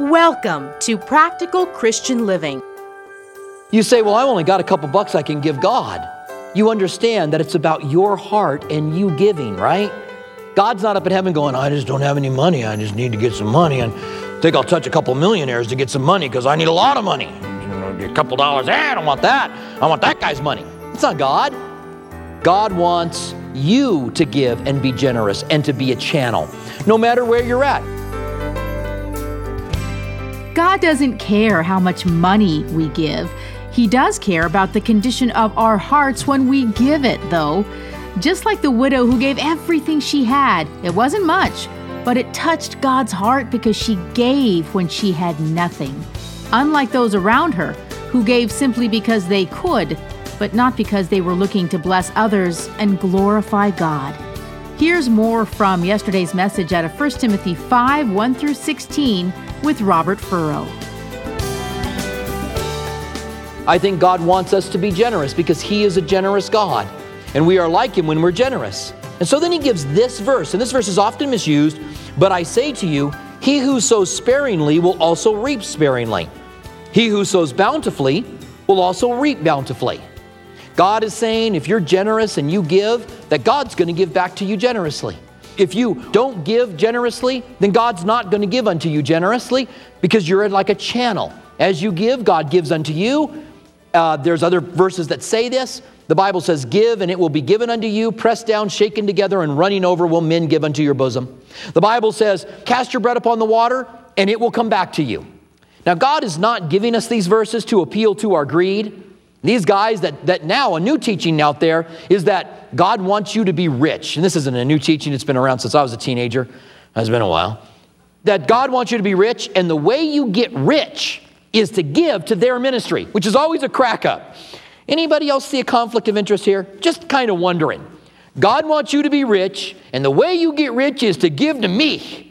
Welcome to Practical Christian Living. You say, Well, I only got a couple bucks I can give God. You understand that it's about your heart and you giving, right? God's not up in heaven going, I just don't have any money. I just need to get some money. And think I'll touch a couple millionaires to get some money because I need a lot of money. A couple dollars, eh, I don't want that. I want that guy's money. It's not God. God wants you to give and be generous and to be a channel, no matter where you're at. God doesn't care how much money we give. He does care about the condition of our hearts when we give it, though. Just like the widow who gave everything she had, it wasn't much, but it touched God's heart because she gave when she had nothing. Unlike those around her, who gave simply because they could, but not because they were looking to bless others and glorify God. Here's more from yesterday's message out of 1 Timothy 5 1 through 16 with Robert Furrow. I think God wants us to be generous because He is a generous God. And we are like Him when we're generous. And so then He gives this verse, and this verse is often misused, but I say to you, He who sows sparingly will also reap sparingly. He who sows bountifully will also reap bountifully. God is saying if you're generous and you give, that God's going to give back to you generously. If you don't give generously, then God's not going to give unto you generously because you're like a channel. As you give, God gives unto you. Uh, there's other verses that say this. The Bible says, Give and it will be given unto you, pressed down, shaken together, and running over will men give unto your bosom. The Bible says, Cast your bread upon the water, and it will come back to you. Now, God is not giving us these verses to appeal to our greed. These guys that, that now, a new teaching out there is that God wants you to be rich. And this isn't a new teaching, it's been around since I was a teenager. It's been a while. That God wants you to be rich, and the way you get rich is to give to their ministry, which is always a crack up. Anybody else see a conflict of interest here? Just kind of wondering. God wants you to be rich, and the way you get rich is to give to me.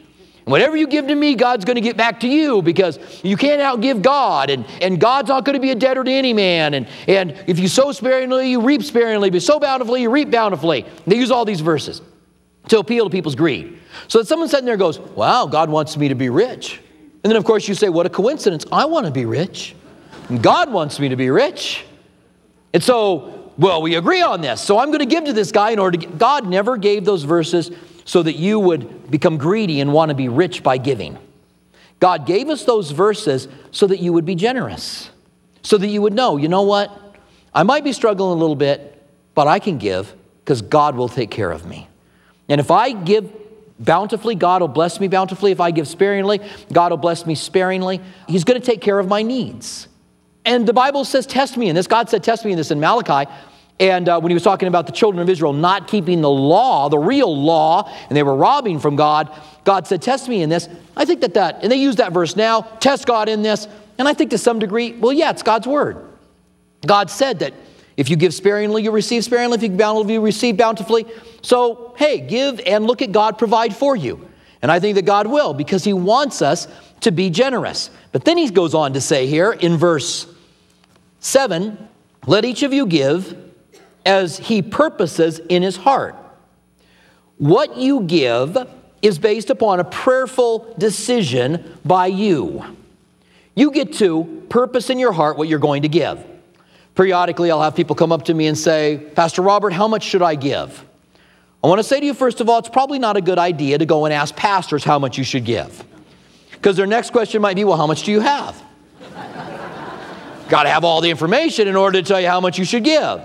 Whatever you give to me, God's going to get back to you because you can't outgive God, and, and God's not going to be a debtor to any man. And, and if you sow sparingly, you reap sparingly. You sow bountifully, you reap bountifully. They use all these verses to appeal to people's greed. So that someone sitting there goes, Wow, God wants me to be rich. And then, of course, you say, What a coincidence. I want to be rich. And God wants me to be rich. And so, well, we agree on this. So I'm going to give to this guy in order to. Get, God never gave those verses so that you would become greedy and want to be rich by giving. God gave us those verses so that you would be generous, so that you would know, you know what? I might be struggling a little bit, but I can give because God will take care of me. And if I give bountifully, God will bless me bountifully. If I give sparingly, God will bless me sparingly. He's going to take care of my needs. And the Bible says, Test me in this. God said, Test me in this in Malachi. And uh, when he was talking about the children of Israel not keeping the law, the real law, and they were robbing from God, God said, Test me in this. I think that that, and they use that verse now, test God in this. And I think to some degree, well, yeah, it's God's word. God said that if you give sparingly, you receive sparingly. If you give bountifully, you receive bountifully. So, hey, give and look at God provide for you. And I think that God will because He wants us to be generous. But then He goes on to say here in verse 7 let each of you give as he purposes in his heart. What you give is based upon a prayerful decision by you. You get to purpose in your heart what you're going to give. Periodically, I'll have people come up to me and say, Pastor Robert, how much should I give? I want to say to you, first of all, it's probably not a good idea to go and ask pastors how much you should give. Because their next question might be, well, how much do you have? Got to have all the information in order to tell you how much you should give.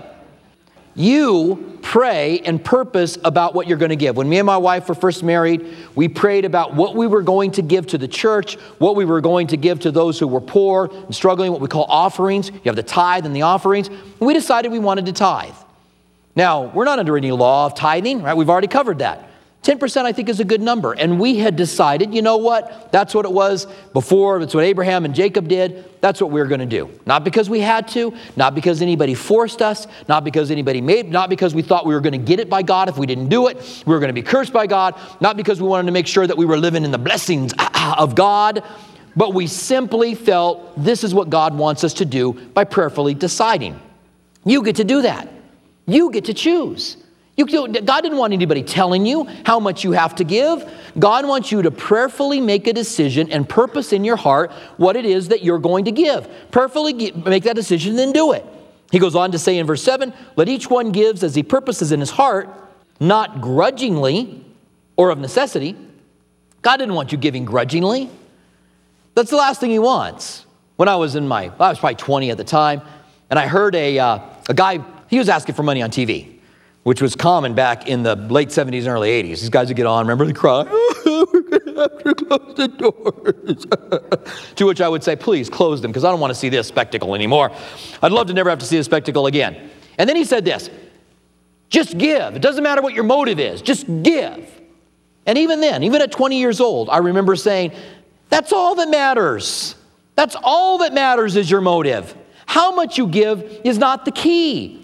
You pray and purpose about what you're going to give. When me and my wife were first married, we prayed about what we were going to give to the church, what we were going to give to those who were poor and struggling, what we call offerings. You have the tithe and the offerings. And we decided we wanted to tithe. Now, we're not under any law of tithing, right? We've already covered that. 10% I think is a good number. And we had decided, you know what? That's what it was before. That's what Abraham and Jacob did. That's what we are going to do. Not because we had to, not because anybody forced us, not because anybody made, not because we thought we were going to get it by God if we didn't do it. We were going to be cursed by God, not because we wanted to make sure that we were living in the blessings ah, ah, of God, but we simply felt this is what God wants us to do by prayerfully deciding. You get to do that. You get to choose. You, God didn't want anybody telling you how much you have to give. God wants you to prayerfully make a decision and purpose in your heart what it is that you're going to give. Prayerfully make that decision, and then do it. He goes on to say in verse 7 Let each one gives as he purposes in his heart, not grudgingly or of necessity. God didn't want you giving grudgingly. That's the last thing he wants. When I was in my, I was probably 20 at the time, and I heard a, uh, a guy, he was asking for money on TV which was common back in the late 70s and early 80s. These guys would get on, remember the cry, oh, we're going to have to close the doors. to which I would say, please close them because I don't want to see this spectacle anymore. I'd love to never have to see this spectacle again. And then he said this just give. It doesn't matter what your motive is, just give. And even then, even at 20 years old, I remember saying, that's all that matters. That's all that matters is your motive. How much you give is not the key.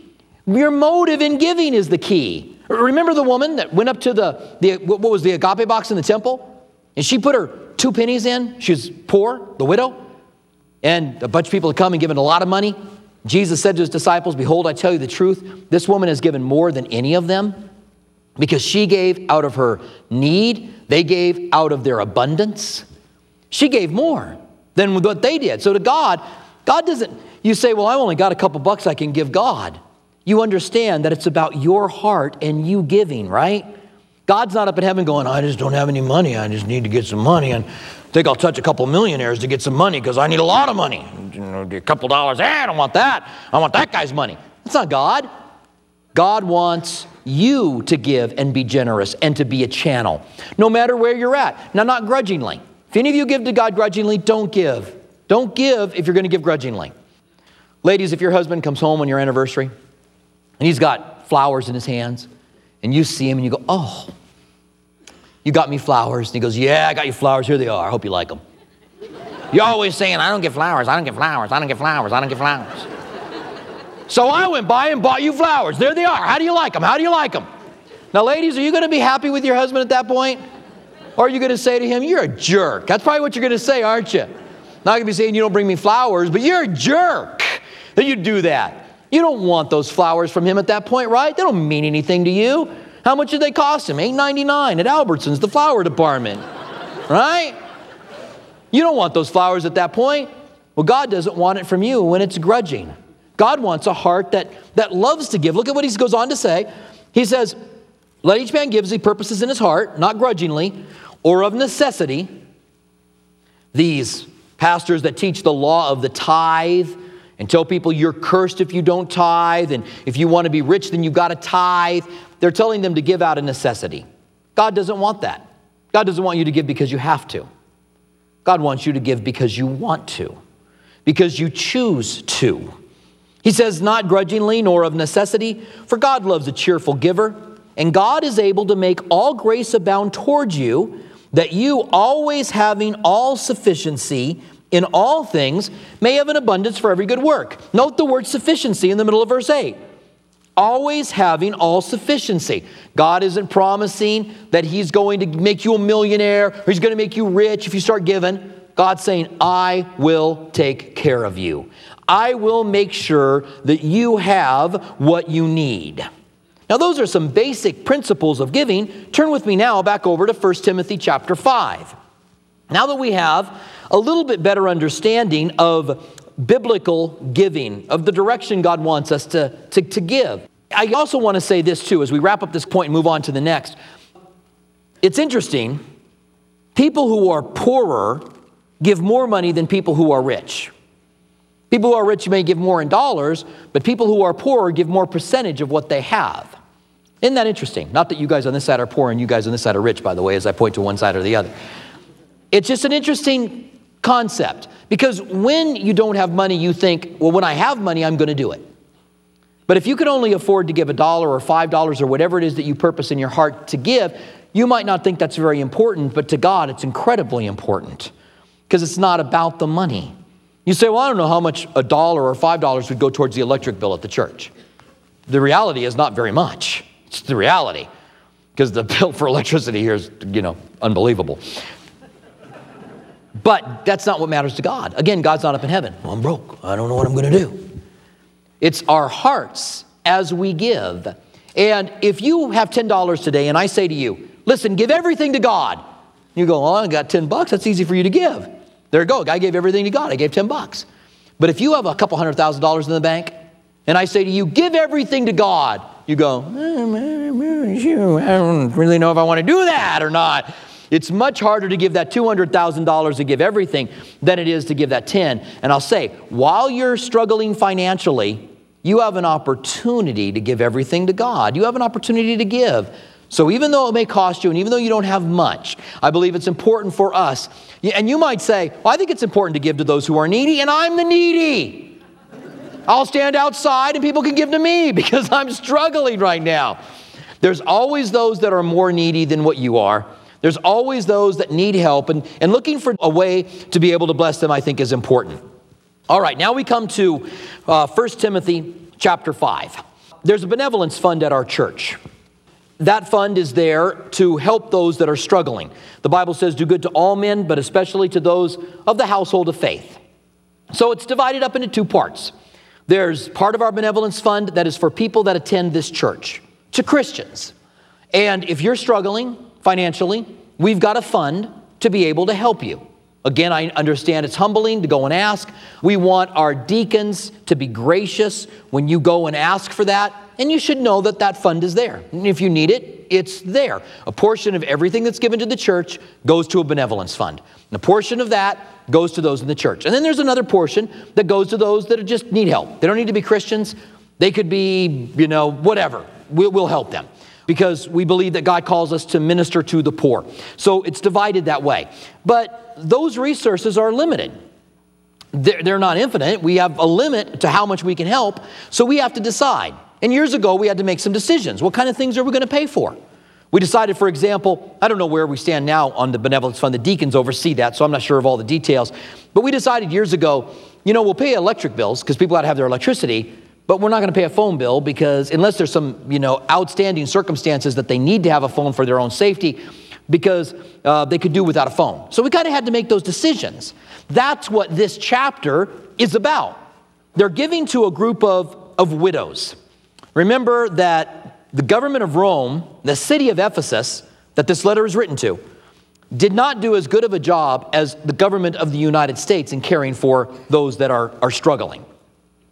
Your motive in giving is the key. Remember the woman that went up to the, the what was the agape box in the temple? And she put her two pennies in. She was poor, the widow. And a bunch of people had come and given a lot of money. Jesus said to his disciples, Behold, I tell you the truth. This woman has given more than any of them because she gave out of her need, they gave out of their abundance. She gave more than what they did. So to God, God doesn't, you say, Well, I only got a couple bucks I can give God you understand that it's about your heart and you giving, right? God's not up in heaven going, I just don't have any money. I just need to get some money. And I think I'll touch a couple millionaires to get some money because I need a lot of money. A couple dollars. Eh, I don't want that. I want that guy's money. That's not God. God wants you to give and be generous and to be a channel, no matter where you're at. Now, not grudgingly. If any of you give to God grudgingly, don't give. Don't give if you're going to give grudgingly. Ladies, if your husband comes home on your anniversary and he's got flowers in his hands. And you see him and you go, Oh, you got me flowers. And he goes, Yeah, I got you flowers. Here they are. I hope you like them. You're always saying, I don't get flowers. I don't get flowers. I don't get flowers. I don't get flowers. So I went by and bought you flowers. There they are. How do you like them? How do you like them? Now, ladies, are you going to be happy with your husband at that point? Or are you going to say to him, You're a jerk? That's probably what you're going to say, aren't you? Not going to be saying you don't bring me flowers, but you're a jerk that you do that. You don't want those flowers from him at that point, right? They don't mean anything to you. How much did they cost him? $8.99 at Albertsons, the flower department, right? You don't want those flowers at that point. Well, God doesn't want it from you when it's grudging. God wants a heart that, that loves to give. Look at what he goes on to say. He says, Let each man give as he purposes in his heart, not grudgingly, or of necessity. These pastors that teach the law of the tithe, and tell people you're cursed if you don't tithe, and if you want to be rich, then you've got to tithe. They're telling them to give out of necessity. God doesn't want that. God doesn't want you to give because you have to. God wants you to give because you want to, because you choose to. He says, not grudgingly nor of necessity, for God loves a cheerful giver, and God is able to make all grace abound towards you, that you, always having all sufficiency in all things may have an abundance for every good work. Note the word sufficiency in the middle of verse 8. Always having all sufficiency. God isn't promising that He's going to make you a millionaire or He's going to make you rich if you start giving. God's saying, I will take care of you. I will make sure that you have what you need. Now, those are some basic principles of giving. Turn with me now back over to 1 Timothy chapter 5. Now that we have a little bit better understanding of biblical giving, of the direction God wants us to, to, to give. I also want to say this too as we wrap up this point and move on to the next. It's interesting, people who are poorer give more money than people who are rich. People who are rich may give more in dollars, but people who are poorer give more percentage of what they have. Isn't that interesting? Not that you guys on this side are poor and you guys on this side are rich, by the way, as I point to one side or the other. It's just an interesting concept. Because when you don't have money, you think, well, when I have money, I'm going to do it. But if you can only afford to give a dollar or five dollars or whatever it is that you purpose in your heart to give, you might not think that's very important, but to God, it's incredibly important because it's not about the money. You say, well, I don't know how much a dollar or five dollars would go towards the electric bill at the church. The reality is not very much. It's the reality because the bill for electricity here is, you know, unbelievable. But that's not what matters to God. Again, God's not up in heaven. Well, I'm broke. I don't know what I'm going to do. It's our hearts as we give. And if you have $10 today and I say to you, listen, give everything to God, you go, oh, I got 10 bucks. That's easy for you to give. There you go. I gave everything to God. I gave 10 bucks. But if you have a couple hundred thousand dollars in the bank and I say to you, give everything to God, you go, eh, I don't really know if I want to do that or not. It's much harder to give that $200,000 to give everything than it is to give that 10. And I'll say, while you're struggling financially, you have an opportunity to give everything to God. You have an opportunity to give. So even though it may cost you and even though you don't have much, I believe it's important for us. And you might say, well, I think it's important to give to those who are needy, and I'm the needy. I'll stand outside and people can give to me because I'm struggling right now. There's always those that are more needy than what you are. There's always those that need help, and, and looking for a way to be able to bless them, I think, is important. All right, now we come to uh, 1 Timothy chapter 5. There's a benevolence fund at our church. That fund is there to help those that are struggling. The Bible says, do good to all men, but especially to those of the household of faith. So it's divided up into two parts. There's part of our benevolence fund that is for people that attend this church, to Christians. And if you're struggling financially, we've got a fund to be able to help you. Again, I understand it's humbling to go and ask. We want our deacons to be gracious when you go and ask for that, and you should know that that fund is there. And if you need it, it's there. A portion of everything that's given to the church goes to a benevolence fund. And a portion of that goes to those in the church. And then there's another portion that goes to those that just need help. They don't need to be Christians. They could be, you know, whatever. We'll, we'll help them because we believe that God calls us to minister to the poor. So it's divided that way. But those resources are limited. They're, not infinite. We have a limit to how much we can help, so we have to decide. And years ago, we had to make some decisions. What kind of things are we going to pay for? We decided, for example, I don't know where we stand now on the benevolence fund. The deacons oversee that, so I'm not sure of all the details. But we decided years ago, you know, we'll pay electric bills because people got to have their electricity, but we're not going to pay a phone bill because unless there's some, you know, outstanding circumstances that they need to have a phone for their own safety, because uh, they could do without a phone. So we kind of had to make those decisions. That's what this chapter is about. They're giving to a group of, of widows. Remember that the government of Rome, the city of Ephesus, that this letter is written to, did not do as good of a job as the government of the United States in caring for those that are, are struggling.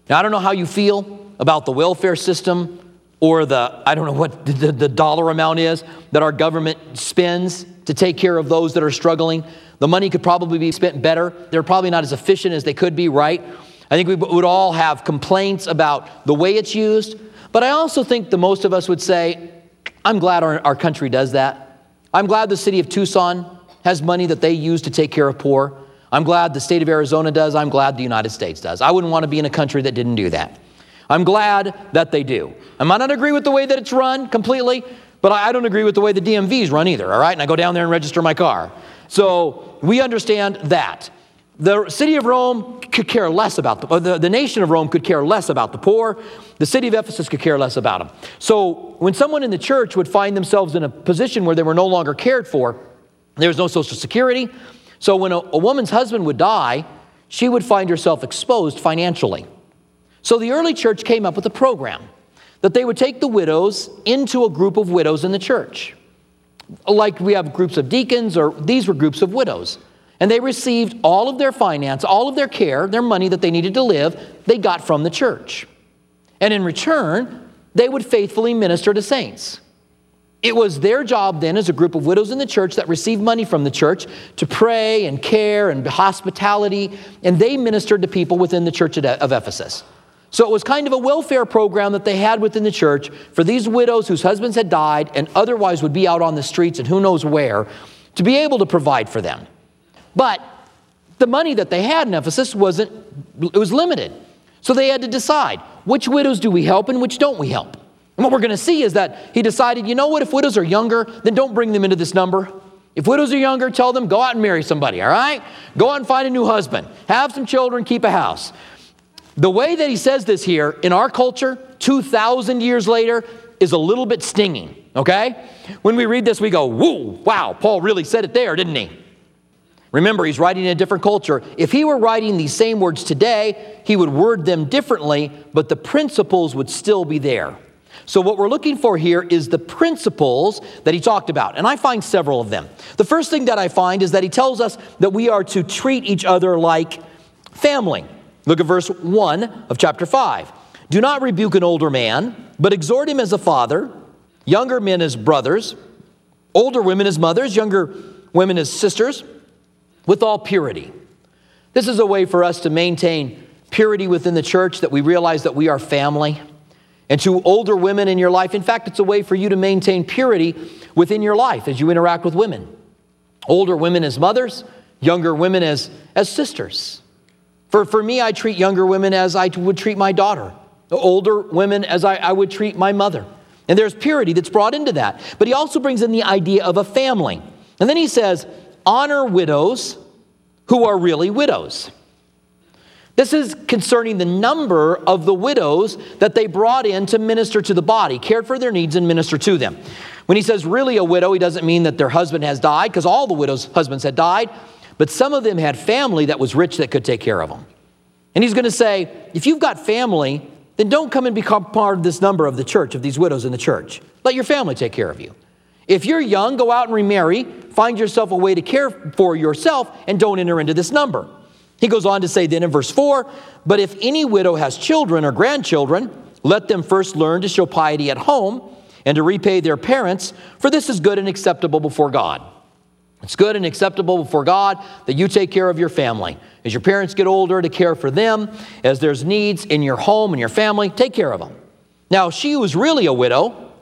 Now, I don't know how you feel about the welfare system or the, I don't know what the, the dollar amount is that our government spends to take care of those that are struggling. The money could probably be spent better. They're probably not as efficient as they could be, right? I think we would all have complaints about the way it's used. But I also think the most of us would say, I'm glad our, our country does that. I'm glad the city of Tucson has money that they use to take care of poor. I'm glad the state of Arizona does. I'm glad the United States does. I wouldn't want to be in a country that didn't do that. I'm glad that they do. I might not agree with the way that it's run completely, but I don't agree with the way the DMVs run either, all right? And I go down there and register my car. So we understand that. The city of Rome could care less about the, the, the nation of Rome could care less about the poor. The city of Ephesus could care less about them. So when someone in the church would find themselves in a position where they were no longer cared for, there was no social security. So when a, a woman's husband would die, she would find herself exposed financially. So the early church came up with a program that they would take the widows into a group of widows in the church. Like we have groups of deacons, or these were groups of widows. And they received all of their finance, all of their care, their money that they needed to live, they got from the church. And in return, they would faithfully minister to saints. It was their job then, as a group of widows in the church that received money from the church, to pray and care and hospitality, and they ministered to people within the church of Ephesus. So it was kind of a welfare program that they had within the church for these widows whose husbands had died and otherwise would be out on the streets and who knows where to be able to provide for them. But the money that they had in Ephesus wasn't, it was limited. So they had to decide which widows do we help and which don't we help. And what we're going to see is that he decided, you know what, if widows are younger, then don't bring them into this number. If widows are younger, tell them, go out and marry somebody, all right? Go out and find a new husband. Have some children, keep a house. The way that he says this here in our culture, 2,000 years later, is a little bit stinging, okay? When we read this, we go, whoa, wow, Paul really said it there, didn't he? Remember, he's writing in a different culture. If he were writing these same words today, he would word them differently, but the principles would still be there. So, what we're looking for here is the principles that he talked about, and I find several of them. The first thing that I find is that he tells us that we are to treat each other like family. Look at verse 1 of chapter 5. Do not rebuke an older man, but exhort him as a father, younger men as brothers, older women as mothers, younger women as sisters, with all purity. This is a way for us to maintain purity within the church, that we realize that we are family. And to older women in your life, in fact, it's a way for you to maintain purity within your life as you interact with women. Older women as mothers, younger women as, as sisters. For, for me, I treat younger women as I would treat my daughter, older women as I, I would treat my mother. And there's purity that's brought into that. But he also brings in the idea of a family. And then he says, honor widows who are really widows. This is concerning the number of the widows that they brought in to minister to the body, cared for their needs, and minister to them. When he says really a widow, he doesn't mean that their husband has died, because all the widows' husbands had died, but some of them had family that was rich that could take care of them. And he's going to say, if you've got family, then don't come and become part of this number of the church, of these widows in the church. Let your family take care of you. If you're young, go out and remarry, find yourself a way to care for yourself, and don't enter into this number. He goes on to say then in verse 4 But if any widow has children or grandchildren, let them first learn to show piety at home and to repay their parents, for this is good and acceptable before God. It's good and acceptable before God that you take care of your family. As your parents get older, to care for them. As there's needs in your home and your family, take care of them. Now, she is really a widow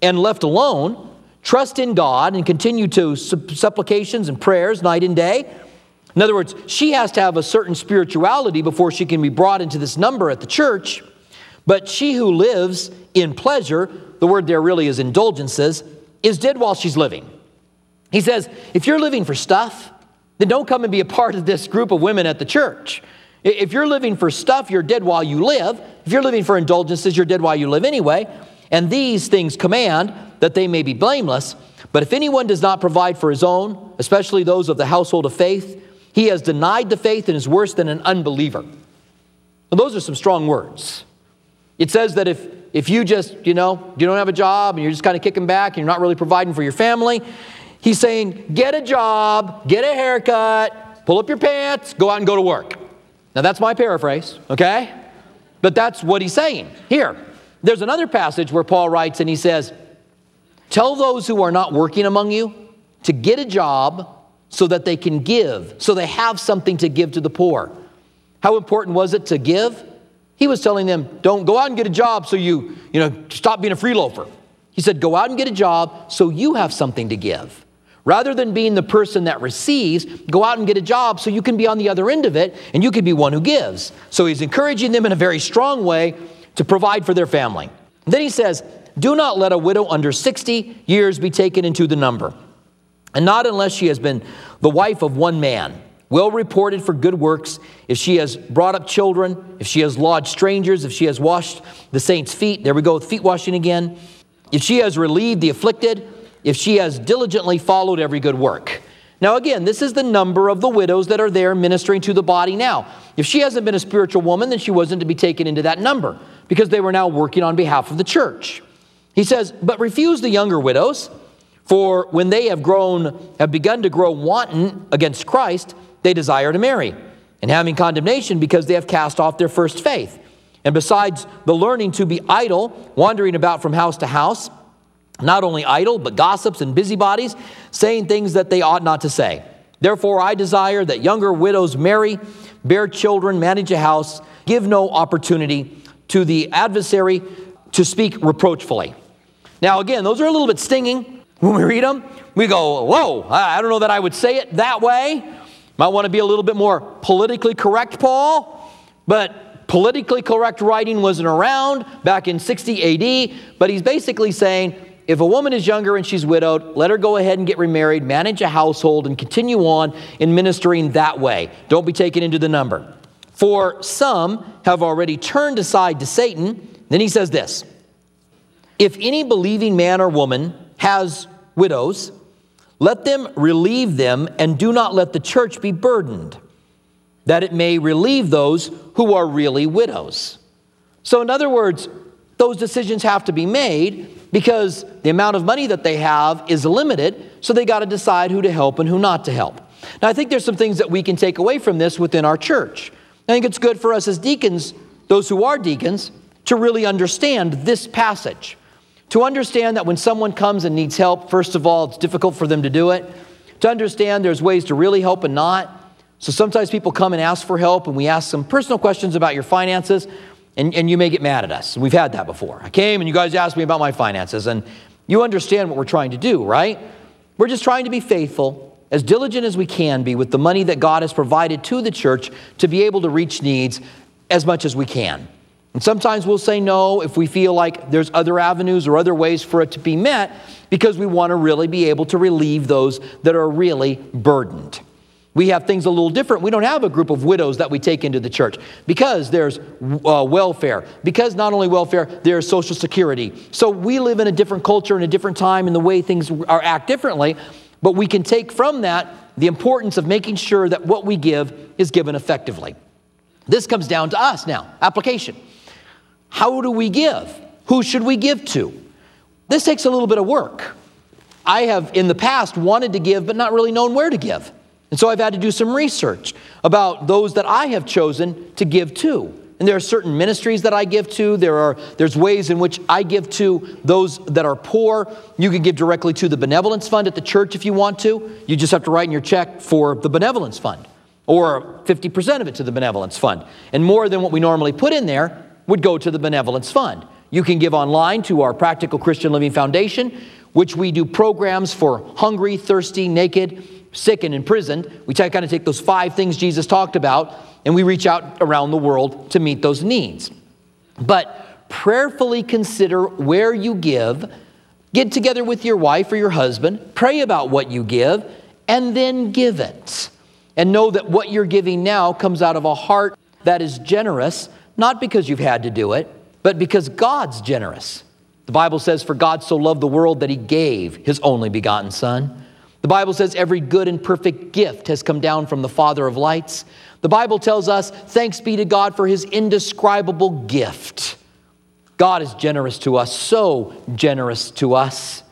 and left alone, trust in God and continue to supplications and prayers night and day in other words, she has to have a certain spirituality before she can be brought into this number at the church. But she who lives in pleasure, the word there really is indulgences, is dead while she's living. He says, if you're living for stuff, then don't come and be a part of this group of women at the church. If you're living for stuff, you're dead while you live. If you're living for indulgences, you're dead while you live anyway. And these things command that they may be blameless. But if anyone does not provide for his own, especially those of the household of faith, he has denied the faith and is worse than an unbeliever. Those are some strong words. It says that if, if you just, you know, you don't have a job and you're just kind of kicking back and you're not really providing for your family, he's saying, get a job, get a haircut, pull up your pants, go out and go to work. Now, that's my paraphrase, okay? But that's what he's saying. Here, there's another passage where Paul writes and he says, Tell those who are not working among you to get a job so that they can give, so they have something to give to the poor. How important was it to give? He was telling them, don't go out and get a job so you, you know, stop being a free loafer. He said, go out and get a job so you have something to give. Rather than being the person that receives, go out and get a job so you can be on the other end of it and you can be one who gives. So he's encouraging them in a very strong way to provide for their family. And then he says, Do not let a widow under 60 years be taken into the number and not unless she has been the wife of one man, well reported for good works, if she has brought up children, if she has lodged strangers, if she has washed the saints' feet, there we go with feet washing again, if she has relieved the afflicted, if she has diligently followed every good work. Now, again, this is the number of the widows that are there ministering to the body now. If she hasn't been a spiritual woman, then she wasn't to be taken into that number because they were now working on behalf of the church. He says, But refuse the younger widows for when they have grown, have begun to grow wanton against Christ, they desire to marry, and having condemnation because they have cast off their first faith. And besides the learning to be idle, wandering about from house to house, not only idle, but gossips and busybodies, saying things that they ought not to say. Therefore, I desire that younger widows marry, bear children, manage a house, give no opportunity to the adversary to speak reproachfully. Now, again, those are a little bit stinging when we read them, we go, whoa, I don't know that I would say it that way. Might want to be a little bit more politically correct, Paul. But politically correct writing wasn't around back in 60 AD. But he's basically saying if a woman is younger and she's widowed, let her go ahead and get remarried, manage a household, and continue on in ministering that way. Don't be taken into the number. For some have already turned aside to Satan. Then he says this If any believing man or woman has widows, let them relieve them, and do not let the church be burdened, that it may relieve those who are really widows. So, in other words, those decisions have to be made because the amount of money that they have is limited, so they got to decide who to help and who not to help. Now, I think there's some things that we can take away from this within our church. I think it's good for us as deacons, those who are deacons, to really understand this passage. To understand that when someone comes and needs help, first of all, it's difficult for them to do it. To understand there's ways to really help and not. So sometimes people come and ask for help, and we ask some personal questions about your finances and, and you may get mad at us. We've had that before. I came and you guys asked me about my finances, and you understand what we're trying to do, right? We're just trying to be faithful, as diligent as we can be with the money that God has provided to the church to be able to reach needs as much as we can. And sometimes we'll say no if we feel like there's other avenues or other ways for it to be met because we want to really be able to relieve those that are really burdened. We have things a little different. We don't have a group of widows that we take into the church because there's uh, welfare, because not only welfare, there's Social Security. So we live in a different culture and a different time and the way things are act differently, but we can take from that the importance of making sure that what we give is given effectively. This comes down to us now application. How do we give? Who should we give to? This takes a little bit of work. I have in the past wanted to give, but not really known where to give. And so I've had to do some research about those that I have chosen to give to. And there are certain ministries that I give to. There are there's ways in which I give to those that are poor. You can give directly to the benevolence fund at the church if you want to. You just have to write in your check for the benevolence fund or 50% of it to the benevolence fund. And more than what we normally put in there would go to the benevolence fund. You can give online to our Practical Christian Living Foundation, which we do programs for hungry, thirsty, naked, sick and imprisoned. We kind of take those five things Jesus talked about and we reach out around the world to meet those needs. But prayerfully consider where you give, get together with your wife or your husband, pray about what you give, and then give it. And know that what you're giving now comes out of a heart that is generous, not because you've had to do it, but because God's generous. The Bible says, For God so loved the world that he gave his only begotten Son the Bible says every good and perfect gift has come down from the Father of lights. The Bible tells us, thanks be to God for his indescribable gift. God is generous to us, so generous to us.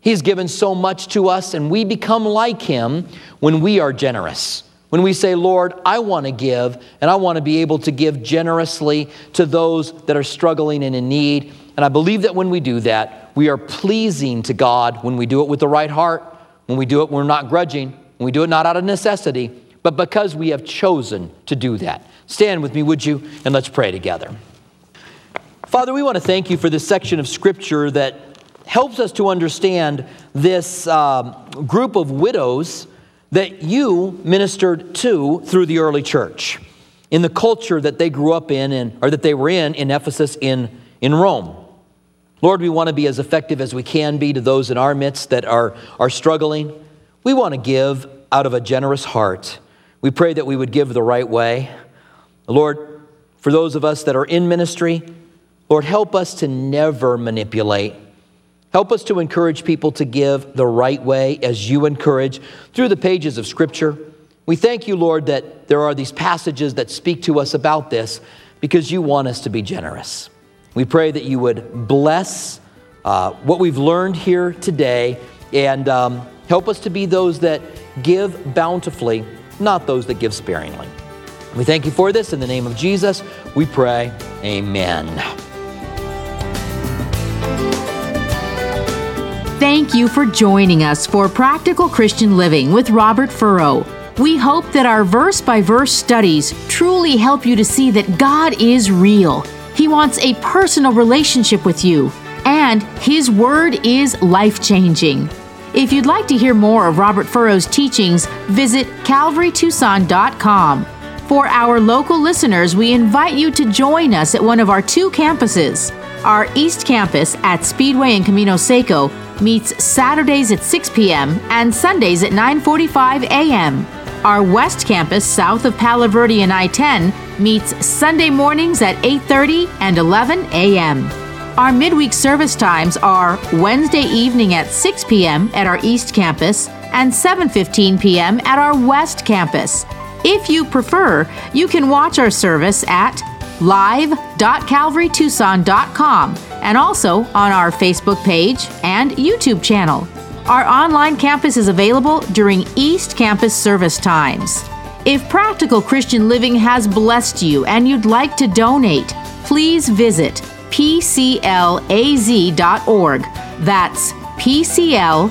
He's given so much to us, and we become like him when we are generous. When we say, Lord, I want to give, and I want to be able to give generously to those that are struggling and in need. And I believe that when we do that, we are pleasing to God when we do it with the right heart when we do it, we're not grudging. When we do it not out of necessity, but because we have chosen to do that. Stand with me, would you? And let's pray together. Father, we want to thank you for this section of Scripture that helps us to understand this um, group of widows that you ministered to through the early church in the culture that they grew up in, in or that they were in in Ephesus in, in Rome. Lord, we want to be as effective as we can be to those in our midst that are, are struggling. We want to give out of a generous heart. We pray that we would give the right way. Lord, for those of us that are in ministry, Lord, help us to never manipulate. Help us to encourage people to give the right way as you encourage through the pages of Scripture. We thank you, Lord, that there are these passages that speak to us about this because you want us to be generous. We pray that you would bless uh, what we've learned here today and um, help us to be those that give bountifully, not those that give sparingly. We thank you for this. In the name of Jesus, we pray. Amen. Thank you for joining us for Practical Christian Living with Robert Furrow. We hope that our verse by verse studies truly help you to see that God is real he wants a personal relationship with you, and His Word is life changing. If you'd like to hear more of Robert Furrow's teachings, visit calvarytucson.com. For our local listeners, we invite you to join us at one of our two campuses. Our East Campus at Speedway and Camino Seco meets Saturdays at 6 p.m. and Sundays at 9:45 a.m. Our West Campus south of Palo Verde and I-10 meets Sunday mornings at 8:30 and 11 a.m. Our midweek service times are Wednesday evening at 6 p.m. at our East Campus and 7:15 p.m. at our West Campus. If you prefer, you can watch our service at live.calvarytucson.com and also on our Facebook page and YouTube channel. Our online campus is available during East Campus service times. If Practical Christian Living has blessed you and you'd like to donate, please visit pclaz.org. That's pclaz.org,